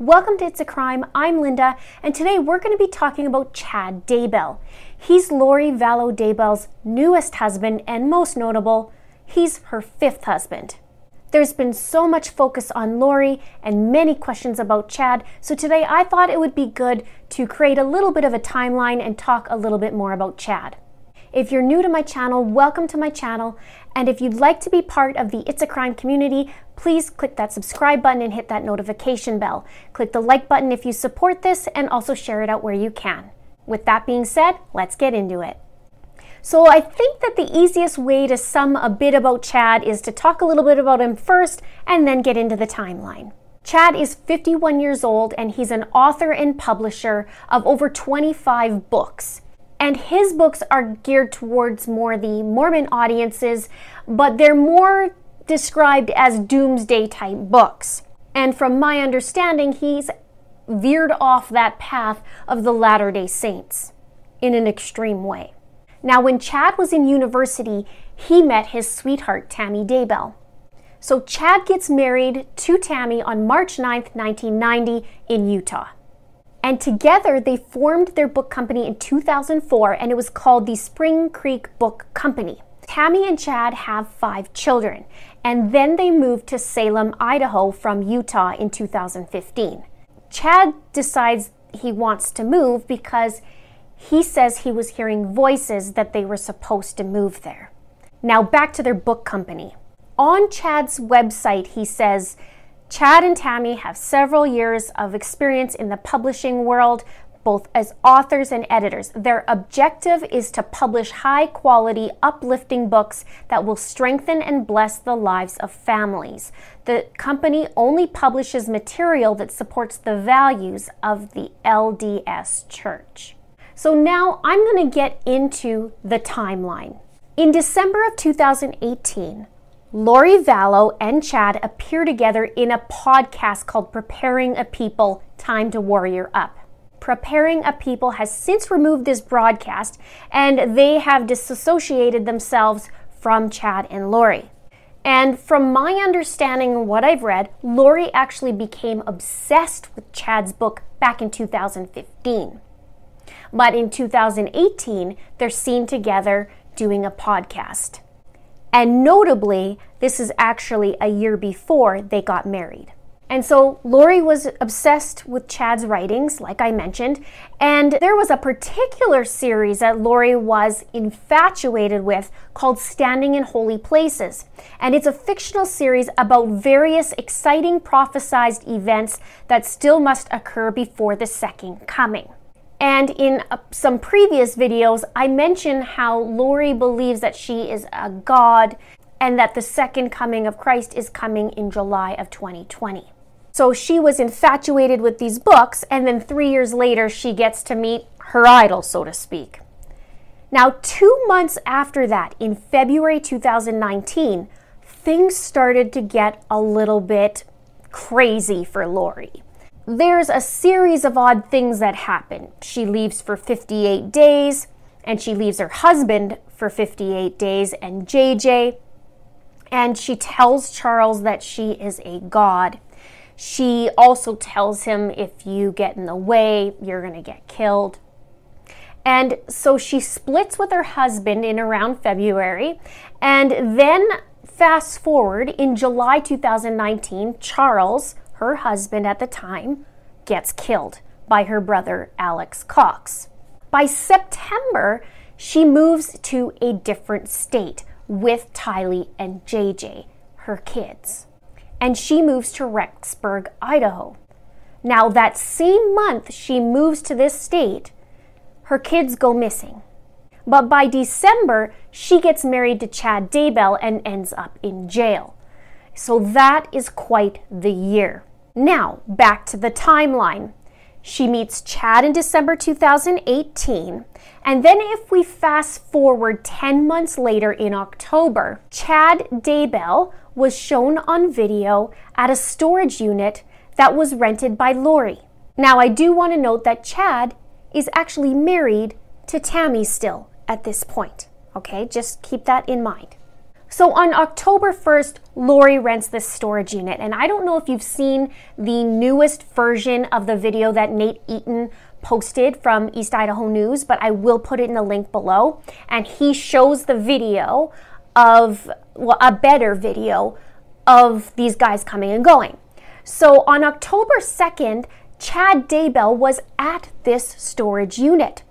Welcome to It's a Crime. I'm Linda, and today we're going to be talking about Chad Daybell. He's Lori Vallow Daybell's newest husband, and most notable, he's her fifth husband. There's been so much focus on Lori and many questions about Chad, so today I thought it would be good to create a little bit of a timeline and talk a little bit more about Chad. If you're new to my channel, welcome to my channel. And if you'd like to be part of the It's a Crime community, please click that subscribe button and hit that notification bell. Click the like button if you support this and also share it out where you can. With that being said, let's get into it. So I think that the easiest way to sum a bit about Chad is to talk a little bit about him first and then get into the timeline. Chad is 51 years old and he's an author and publisher of over 25 books. And his books are geared towards more the Mormon audiences, but they're more described as doomsday type books. And from my understanding, he's veered off that path of the Latter day Saints in an extreme way. Now, when Chad was in university, he met his sweetheart, Tammy Daybell. So Chad gets married to Tammy on March 9th, 1990, in Utah. And together they formed their book company in 2004 and it was called the Spring Creek Book Company. Tammy and Chad have five children and then they moved to Salem, Idaho from Utah in 2015. Chad decides he wants to move because he says he was hearing voices that they were supposed to move there. Now back to their book company. On Chad's website, he says Chad and Tammy have several years of experience in the publishing world, both as authors and editors. Their objective is to publish high quality, uplifting books that will strengthen and bless the lives of families. The company only publishes material that supports the values of the LDS Church. So now I'm going to get into the timeline. In December of 2018, Lori Vallow and Chad appear together in a podcast called Preparing a People Time to Warrior Up. Preparing a People has since removed this broadcast and they have disassociated themselves from Chad and Lori. And from my understanding what I've read, Lori actually became obsessed with Chad's book back in 2015. But in 2018, they're seen together doing a podcast. And notably, this is actually a year before they got married. And so Lori was obsessed with Chad's writings, like I mentioned, and there was a particular series that Lori was infatuated with called Standing in Holy Places. And it's a fictional series about various exciting prophesized events that still must occur before the second coming. And in uh, some previous videos, I mentioned how Lori believes that she is a god and that the second coming of Christ is coming in July of 2020. So she was infatuated with these books, and then three years later, she gets to meet her idol, so to speak. Now, two months after that, in February 2019, things started to get a little bit crazy for Lori there's a series of odd things that happen. She leaves for 58 days, and she leaves her husband for 58 days and JJ. And she tells Charles that she is a god. She also tells him if you get in the way, you're going to get killed. And so she splits with her husband in around February. And then, fast forward, in July 2019, Charles her husband at the time, gets killed by her brother Alex Cox. By September, she moves to a different state with Tylee and JJ, her kids. And she moves to Rexburg, Idaho. Now, that same month she moves to this state, her kids go missing. But by December, she gets married to Chad Daybell and ends up in jail. So that is quite the year. Now, back to the timeline. She meets Chad in December 2018. And then, if we fast forward 10 months later in October, Chad Daybell was shown on video at a storage unit that was rented by Lori. Now, I do want to note that Chad is actually married to Tammy still at this point. Okay, just keep that in mind. So on October 1st, Lori rents this storage unit. And I don't know if you've seen the newest version of the video that Nate Eaton posted from East Idaho News, but I will put it in the link below. And he shows the video of, well, a better video of these guys coming and going. So on October 2nd, Chad Daybell was at this storage unit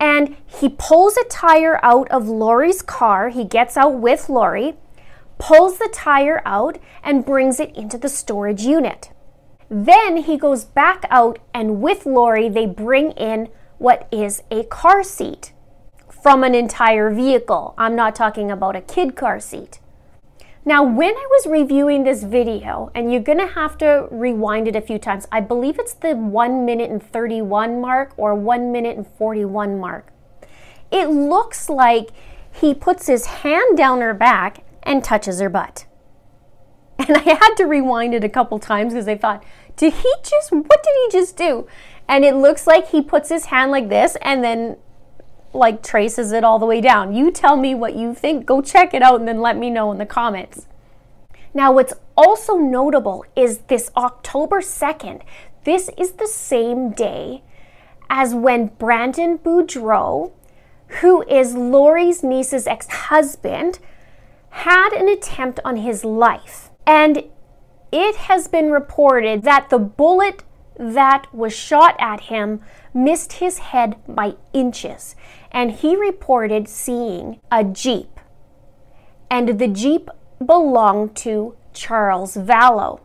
and he pulls a tire out of Lori's car. He gets out with Lori, pulls the tire out, and brings it into the storage unit. Then he goes back out, and with Lori, they bring in what is a car seat from an entire vehicle. I'm not talking about a kid car seat. Now, when I was reviewing this video, and you're gonna have to rewind it a few times, I believe it's the 1 minute and 31 mark or 1 minute and 41 mark. It looks like he puts his hand down her back and touches her butt. And I had to rewind it a couple times because I thought, did he just, what did he just do? And it looks like he puts his hand like this and then like traces it all the way down. You tell me what you think. Go check it out and then let me know in the comments. Now, what's also notable is this October 2nd. This is the same day as when Brandon Boudreau, who is Lori's niece's ex husband, had an attempt on his life. And it has been reported that the bullet that was shot at him missed his head by inches and he reported seeing a Jeep. And the Jeep belonged to Charles Vallow.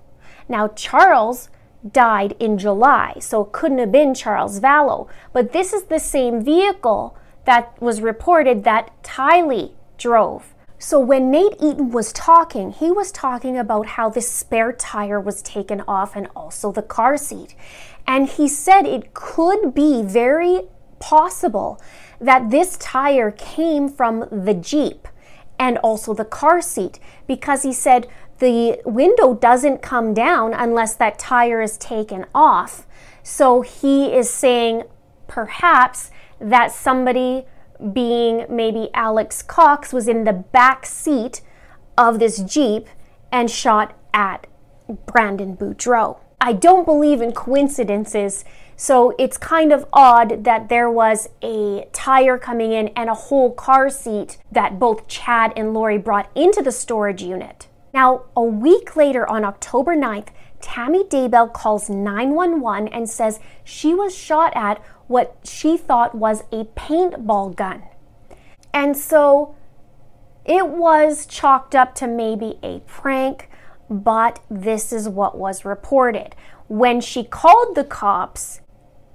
Now, Charles died in July, so it couldn't have been Charles Vallow. But this is the same vehicle that was reported that Tylee drove. So when Nate Eaton was talking, he was talking about how the spare tire was taken off and also the car seat. And he said it could be very possible that this tire came from the Jeep and also the car seat because he said the window doesn't come down unless that tire is taken off. So he is saying perhaps that somebody, being maybe Alex Cox, was in the back seat of this Jeep and shot at Brandon Boudreau. I don't believe in coincidences so it's kind of odd that there was a tire coming in and a whole car seat that both Chad and Lori brought into the storage unit. Now, a week later on October 9th, Tammy Daybell calls 911 and says she was shot at what she thought was a paintball gun. And so it was chalked up to maybe a prank, but this is what was reported. When she called the cops,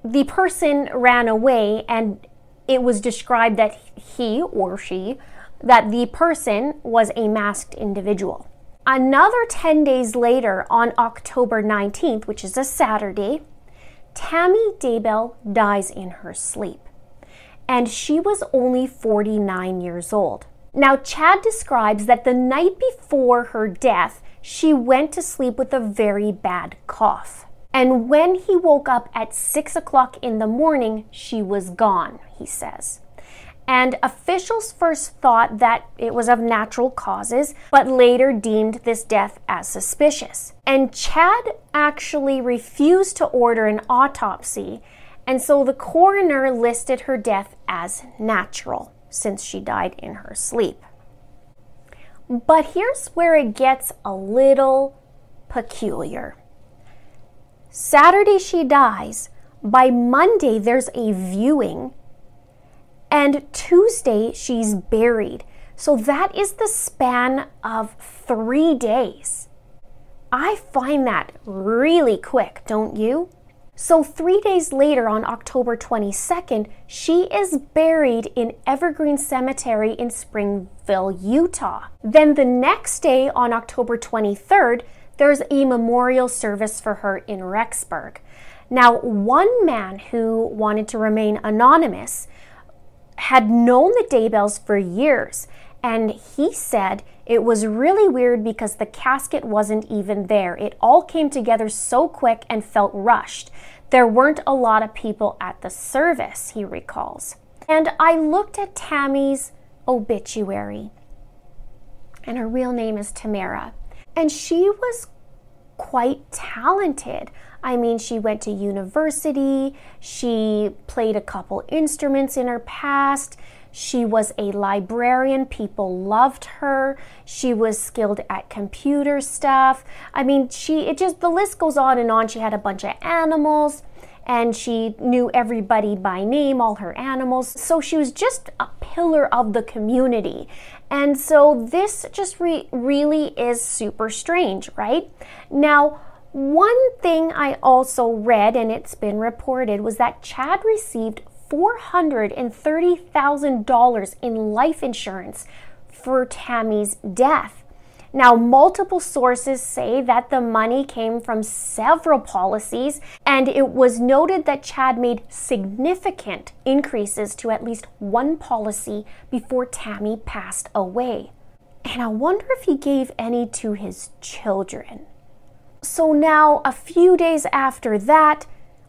the person ran away and it was described that he or she, that the person was a masked individual. Another 10 days later, on October 19th, which is a Saturday, Tammy Daybell dies in her sleep. And she was only 49 years old. Now, Chad describes that the night before her death, she went to sleep with a very bad cough. And when he woke up at six o'clock in the morning, she was gone, he says. And officials first thought that it was of natural causes, but later deemed this death as suspicious. And Chad actually refused to order an autopsy, and so the coroner listed her death as natural since she died in her sleep. But here's where it gets a little peculiar. Saturday she dies. By Monday, there's a viewing. And Tuesday, she's buried. So that is the span of three days. I find that really quick, don't you? So, three days later, on October 22nd, she is buried in Evergreen Cemetery in Springville, Utah. Then the next day, on October 23rd, there's a memorial service for her in Rexburg. Now, one man who wanted to remain anonymous had known the Daybells for years, and he said it was really weird because the casket wasn't even there. It all came together so quick and felt rushed. There weren't a lot of people at the service, he recalls. And I looked at Tammy's obituary and her real name is Tamara. And she was quite talented. I mean, she went to university, she played a couple instruments in her past. She was a librarian. People loved her. She was skilled at computer stuff. I mean, she, it just, the list goes on and on. She had a bunch of animals and she knew everybody by name, all her animals. So she was just a pillar of the community. And so this just re- really is super strange, right? Now, one thing I also read, and it's been reported, was that Chad received $430,000 in life insurance for Tammy's death. Now, multiple sources say that the money came from several policies, and it was noted that Chad made significant increases to at least one policy before Tammy passed away. And I wonder if he gave any to his children. So now, a few days after that,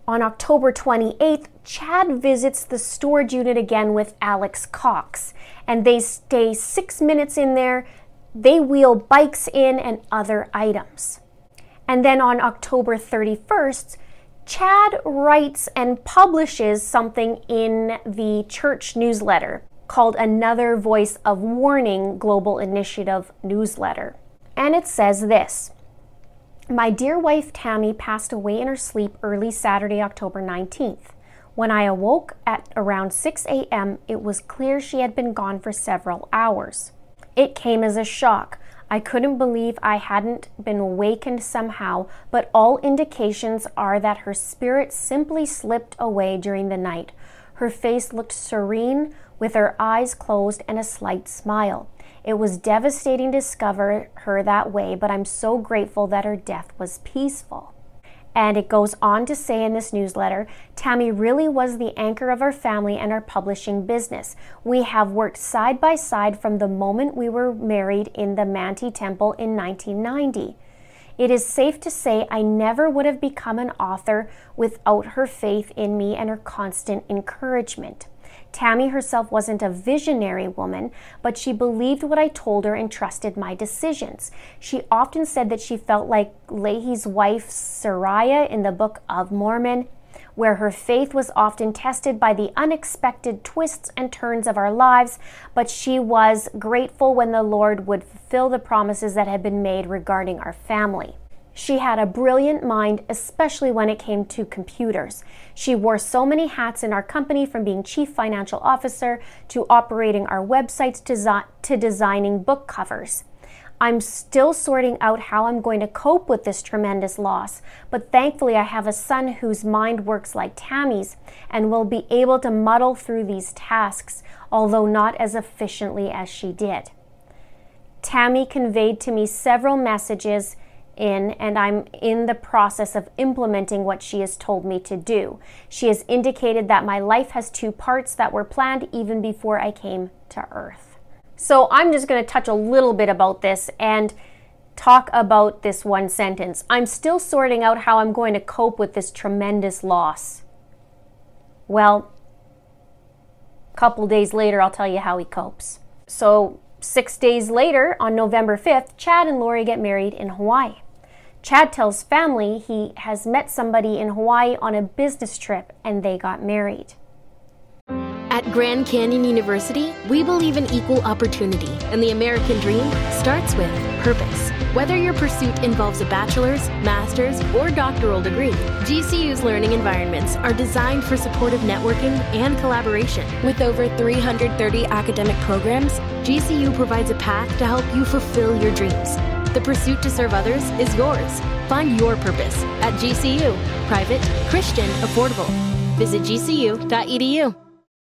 on October 28th, Chad visits the storage unit again with Alex Cox, and they stay six minutes in there they wheel bikes in and other items. And then on October 31st, Chad writes and publishes something in the church newsletter called Another Voice of Warning Global Initiative newsletter. And it says this My dear wife Tammy passed away in her sleep early Saturday, October 19th. When I awoke at around 6 a.m., it was clear she had been gone for several hours. It came as a shock. I couldn't believe I hadn't been awakened somehow, but all indications are that her spirit simply slipped away during the night. Her face looked serene, with her eyes closed and a slight smile. It was devastating to discover her that way, but I'm so grateful that her death was peaceful. And it goes on to say in this newsletter Tammy really was the anchor of our family and our publishing business. We have worked side by side from the moment we were married in the Manti Temple in 1990. It is safe to say I never would have become an author without her faith in me and her constant encouragement. Tammy herself wasn't a visionary woman, but she believed what I told her and trusted my decisions. She often said that she felt like Lehi's wife, Sariah, in the Book of Mormon, where her faith was often tested by the unexpected twists and turns of our lives, but she was grateful when the Lord would fulfill the promises that had been made regarding our family. She had a brilliant mind, especially when it came to computers. She wore so many hats in our company from being chief financial officer to operating our websites to, to designing book covers. I'm still sorting out how I'm going to cope with this tremendous loss, but thankfully I have a son whose mind works like Tammy's and will be able to muddle through these tasks, although not as efficiently as she did. Tammy conveyed to me several messages in, and I'm in the process of implementing what she has told me to do. She has indicated that my life has two parts that were planned even before I came to Earth. So I'm just going to touch a little bit about this and talk about this one sentence. I'm still sorting out how I'm going to cope with this tremendous loss. Well, a couple days later, I'll tell you how he copes. So, six days later, on November 5th, Chad and Lori get married in Hawaii. Chad tells family he has met somebody in Hawaii on a business trip and they got married. At Grand Canyon University, we believe in equal opportunity, and the American dream starts with purpose. Whether your pursuit involves a bachelor's, master's, or doctoral degree, GCU's learning environments are designed for supportive networking and collaboration. With over 330 academic programs, GCU provides a path to help you fulfill your dreams. The pursuit to serve others is yours. Find your purpose at GCU. Private, Christian, affordable. Visit gcu.edu.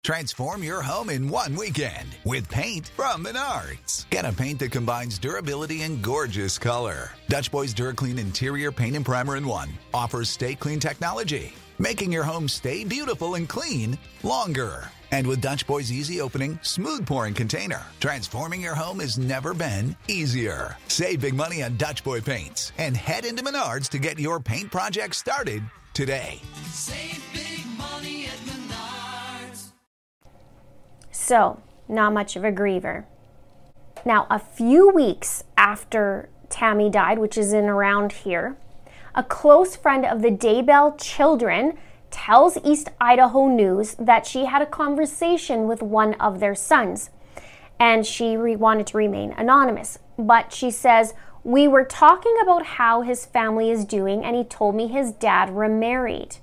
Transform your home in one weekend with paint from Menards. Get a paint that combines durability and gorgeous color. Dutch Boys DuraClean Interior Paint and Primer in One offers stay clean technology, making your home stay beautiful and clean longer. And with Dutch Boy's easy opening, smooth pouring container, transforming your home has never been easier. Save big money on Dutch Boy paints and head into Menards to get your paint project started today. Save big money at Menards. So, not much of a griever. Now, a few weeks after Tammy died, which is in around here, a close friend of the Daybell children tells East Idaho News that she had a conversation with one of their sons and she re- wanted to remain anonymous. But she says, We were talking about how his family is doing, and he told me his dad remarried.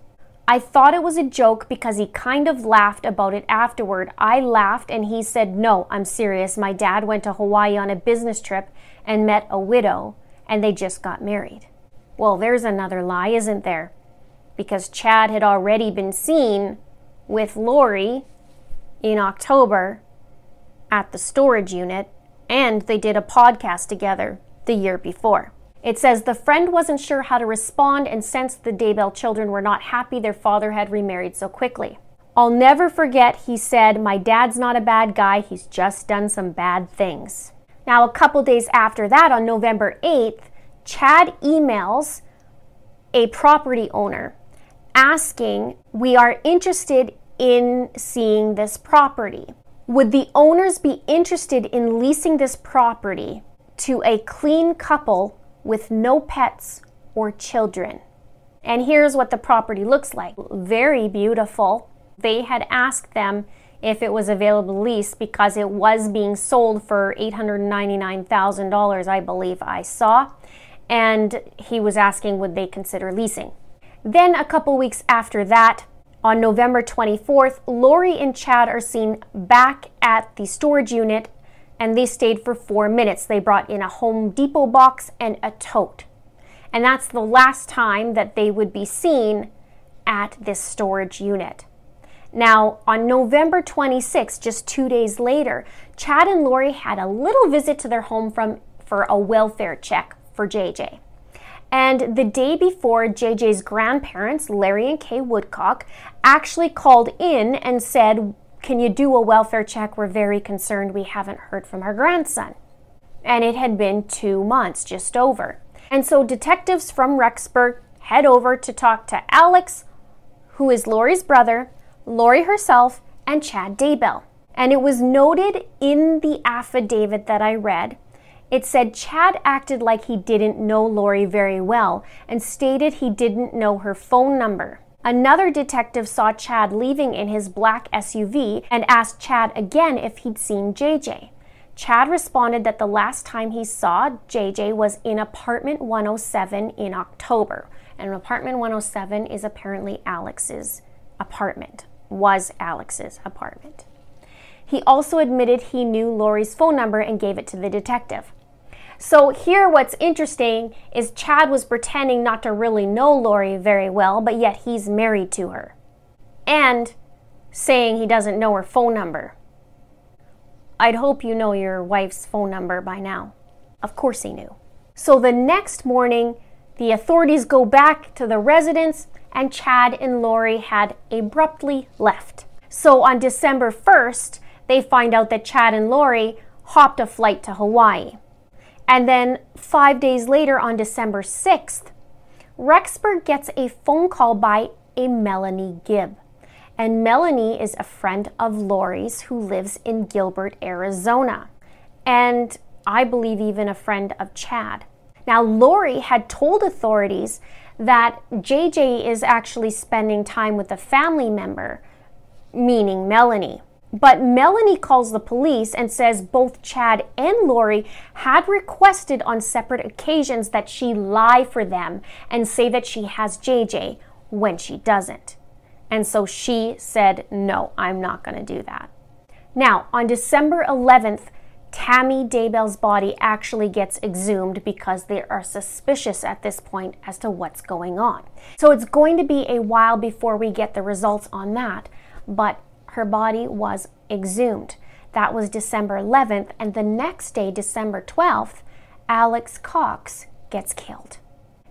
I thought it was a joke because he kind of laughed about it afterward. I laughed and he said, No, I'm serious. My dad went to Hawaii on a business trip and met a widow, and they just got married. Well, there's another lie, isn't there? Because Chad had already been seen with Lori in October at the storage unit, and they did a podcast together the year before. It says the friend wasn't sure how to respond and sensed the Daybell children were not happy their father had remarried so quickly. I'll never forget, he said, my dad's not a bad guy, he's just done some bad things. Now, a couple days after that, on November 8th, Chad emails a property owner asking, We are interested in seeing this property. Would the owners be interested in leasing this property to a clean couple with no pets or children? And here's what the property looks like very beautiful. They had asked them if it was available lease because it was being sold for $899,000, I believe I saw. And he was asking would they consider leasing. Then, a couple weeks after that, on November 24th, Lori and Chad are seen back at the storage unit and they stayed for four minutes. They brought in a Home Depot box and a tote. And that's the last time that they would be seen at this storage unit. Now, on November 26th, just two days later, Chad and Lori had a little visit to their home from, for a welfare check for JJ. And the day before, JJ's grandparents, Larry and Kay Woodcock, actually called in and said, Can you do a welfare check? We're very concerned. We haven't heard from our grandson. And it had been two months, just over. And so detectives from Rexburg head over to talk to Alex, who is Lori's brother, Lori herself, and Chad Daybell. And it was noted in the affidavit that I read it said Chad acted like he didn't know Lori very well and stated he didn't know her phone number. Another detective saw Chad leaving in his black SUV and asked Chad again if he'd seen JJ. Chad responded that the last time he saw JJ was in apartment 107 in October. And apartment 107 is apparently Alex's apartment, was Alex's apartment. He also admitted he knew Lori's phone number and gave it to the detective. So here what's interesting is Chad was pretending not to really know Lori very well, but yet he's married to her. And saying he doesn't know her phone number. I'd hope you know your wife's phone number by now. Of course he knew. So the next morning, the authorities go back to the residence and Chad and Lori had abruptly left. So on December 1st, they find out that Chad and Lori hopped a flight to Hawaii. And then five days later, on December 6th, Rexburg gets a phone call by a Melanie Gibb. And Melanie is a friend of Lori's who lives in Gilbert, Arizona. And I believe even a friend of Chad. Now, Lori had told authorities that JJ is actually spending time with a family member, meaning Melanie. But Melanie calls the police and says both Chad and Lori had requested on separate occasions that she lie for them and say that she has JJ when she doesn't. And so she said, No, I'm not going to do that. Now, on December 11th, Tammy Daybell's body actually gets exhumed because they are suspicious at this point as to what's going on. So it's going to be a while before we get the results on that. But her body was exhumed. That was December 11th, and the next day, December 12th, Alex Cox gets killed.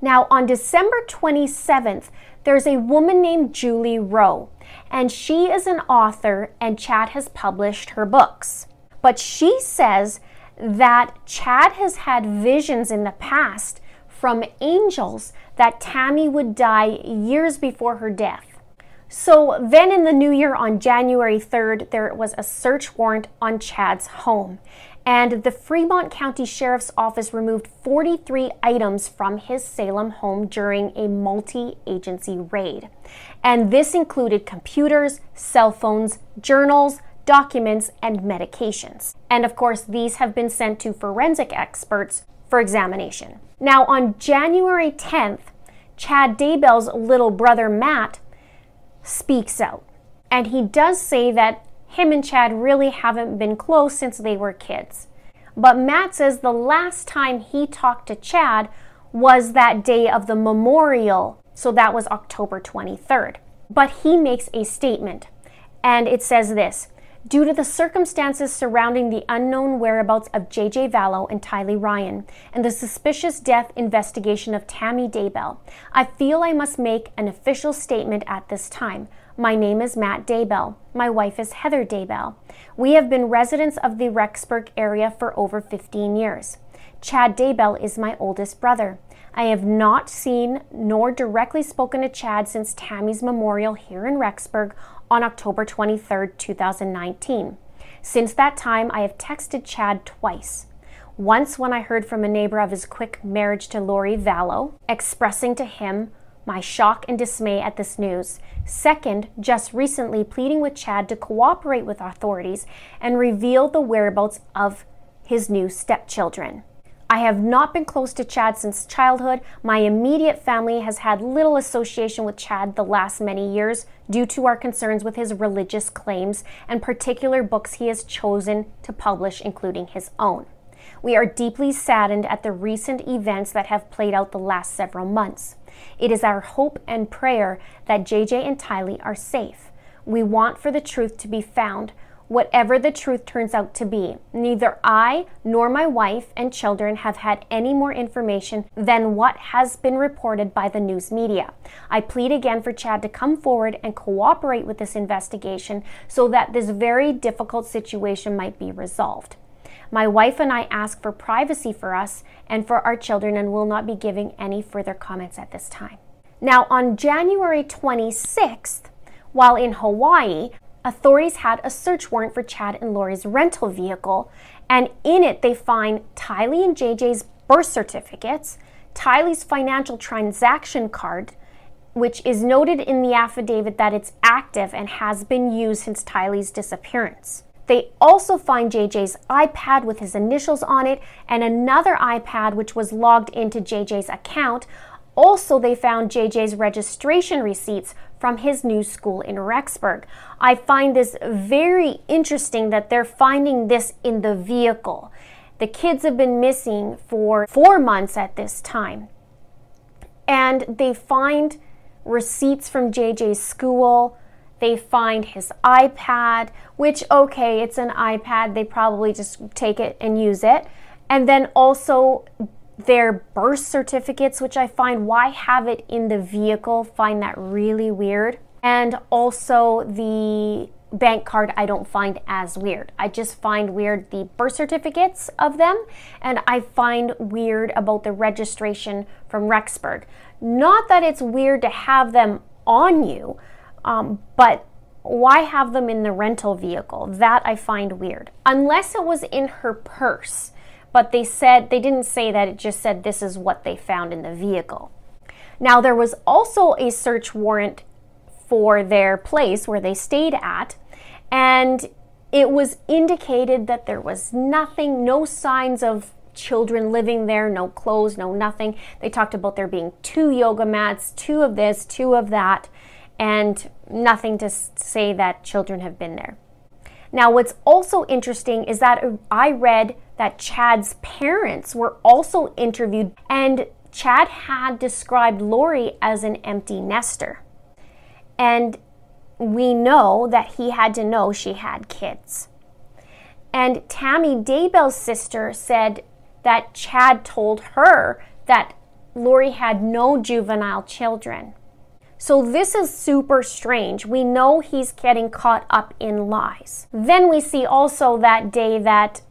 Now, on December 27th, there's a woman named Julie Rowe, and she is an author, and Chad has published her books. But she says that Chad has had visions in the past from angels that Tammy would die years before her death. So then in the new year on January 3rd, there was a search warrant on Chad's home. And the Fremont County Sheriff's Office removed 43 items from his Salem home during a multi agency raid. And this included computers, cell phones, journals, documents, and medications. And of course, these have been sent to forensic experts for examination. Now, on January 10th, Chad Daybell's little brother Matt speaks out. And he does say that him and Chad really haven't been close since they were kids. But Matt says the last time he talked to Chad was that day of the memorial, so that was October 23rd. But he makes a statement, and it says this Due to the circumstances surrounding the unknown whereabouts of JJ Vallow and Tylee Ryan and the suspicious death investigation of Tammy Daybell, I feel I must make an official statement at this time. My name is Matt Daybell. My wife is Heather Daybell. We have been residents of the Rexburg area for over 15 years. Chad Daybell is my oldest brother. I have not seen nor directly spoken to Chad since Tammy's memorial here in Rexburg on October 23, 2019. Since that time, I have texted Chad twice. Once when I heard from a neighbor of his quick marriage to Lori Vallow, expressing to him my shock and dismay at this news. Second, just recently pleading with Chad to cooperate with authorities and reveal the whereabouts of his new stepchildren. I have not been close to Chad since childhood. My immediate family has had little association with Chad the last many years due to our concerns with his religious claims and particular books he has chosen to publish, including his own. We are deeply saddened at the recent events that have played out the last several months. It is our hope and prayer that JJ and Tylee are safe. We want for the truth to be found, whatever the truth turns out to be. Neither I nor my wife and children have had any more information than what has been reported by the news media. I plead again for Chad to come forward and cooperate with this investigation so that this very difficult situation might be resolved. My wife and I ask for privacy for us and for our children and will not be giving any further comments at this time. Now, on January 26th, while in Hawaii, authorities had a search warrant for Chad and Lori's rental vehicle, and in it they find Tylee and JJ's birth certificates, Tylee's financial transaction card, which is noted in the affidavit that it's active and has been used since Tylee's disappearance. They also find JJ's iPad with his initials on it and another iPad which was logged into JJ's account. Also, they found JJ's registration receipts from his new school in Rexburg. I find this very interesting that they're finding this in the vehicle. The kids have been missing for four months at this time. And they find receipts from JJ's school. They find his iPad, which, okay, it's an iPad. They probably just take it and use it. And then also their birth certificates, which I find why have it in the vehicle, find that really weird. And also the bank card I don't find as weird. I just find weird the birth certificates of them, and I find weird about the registration from Rexburg. Not that it's weird to have them on you, um, but why have them in the rental vehicle? That I find weird. Unless it was in her purse but they said they didn't say that it just said this is what they found in the vehicle. Now there was also a search warrant for their place where they stayed at and it was indicated that there was nothing, no signs of children living there, no clothes, no nothing. They talked about there being two yoga mats, two of this, two of that, and nothing to say that children have been there. Now, what's also interesting is that I read that Chad's parents were also interviewed, and Chad had described Lori as an empty nester. And we know that he had to know she had kids. And Tammy Daybell's sister said that Chad told her that Lori had no juvenile children. So this is super strange. We know he's getting caught up in lies. Then we see also that day that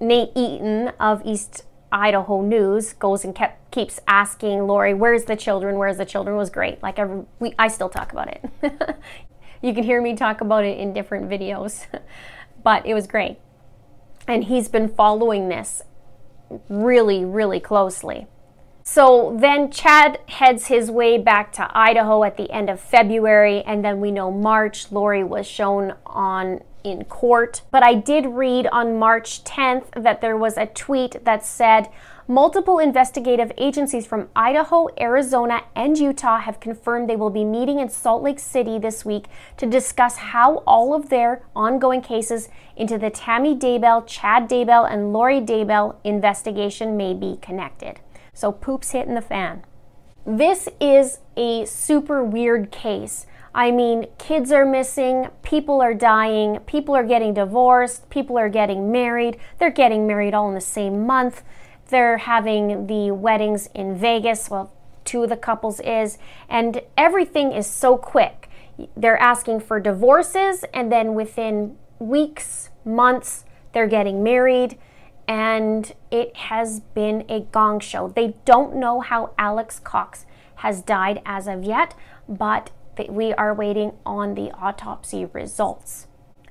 Nate Eaton of East Idaho News goes and kept, keeps asking Lori, "Where's the children? Where's the children?" was great. Like every, we, I still talk about it. you can hear me talk about it in different videos, but it was great. And he's been following this really, really closely. So then Chad heads his way back to Idaho at the end of February, and then we know March, Lori was shown on in court. But I did read on March 10th that there was a tweet that said, Multiple investigative agencies from Idaho, Arizona, and Utah have confirmed they will be meeting in Salt Lake City this week to discuss how all of their ongoing cases into the Tammy Daybell, Chad Daybell, and Lori Daybell investigation may be connected. So, poop's hitting the fan. This is a super weird case. I mean, kids are missing, people are dying, people are getting divorced, people are getting married, they're getting married all in the same month. They're having the weddings in Vegas. Well, two of the couples is, and everything is so quick. They're asking for divorces, and then within weeks, months, they're getting married, and it has been a gong show. They don't know how Alex Cox has died as of yet, but we are waiting on the autopsy results.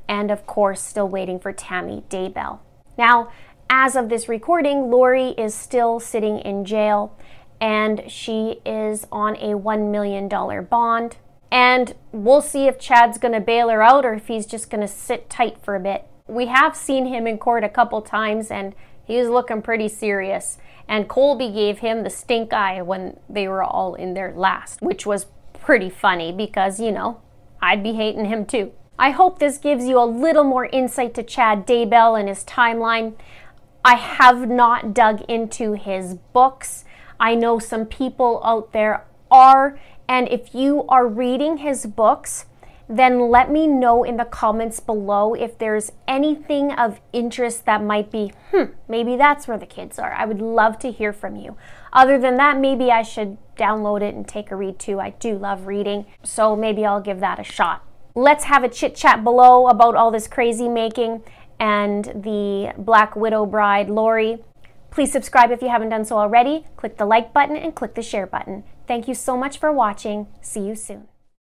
And of course, still waiting for Tammy Daybell. Now, as of this recording, Lori is still sitting in jail and she is on a $1 million bond. And we'll see if Chad's going to bail her out or if he's just going to sit tight for a bit. We have seen him in court a couple times and he was looking pretty serious. And Colby gave him the stink eye when they were all in there last, which was pretty funny because, you know, I'd be hating him too. I hope this gives you a little more insight to Chad Daybell and his timeline. I have not dug into his books. I know some people out there are, and if you are reading his books, then let me know in the comments below if there's anything of interest that might be, hmm, maybe that's where the kids are. I would love to hear from you. Other than that, maybe I should download it and take a read too. I do love reading, so maybe I'll give that a shot. Let's have a chit chat below about all this crazy making and the Black Widow bride, Lori. Please subscribe if you haven't done so already. Click the like button and click the share button. Thank you so much for watching. See you soon.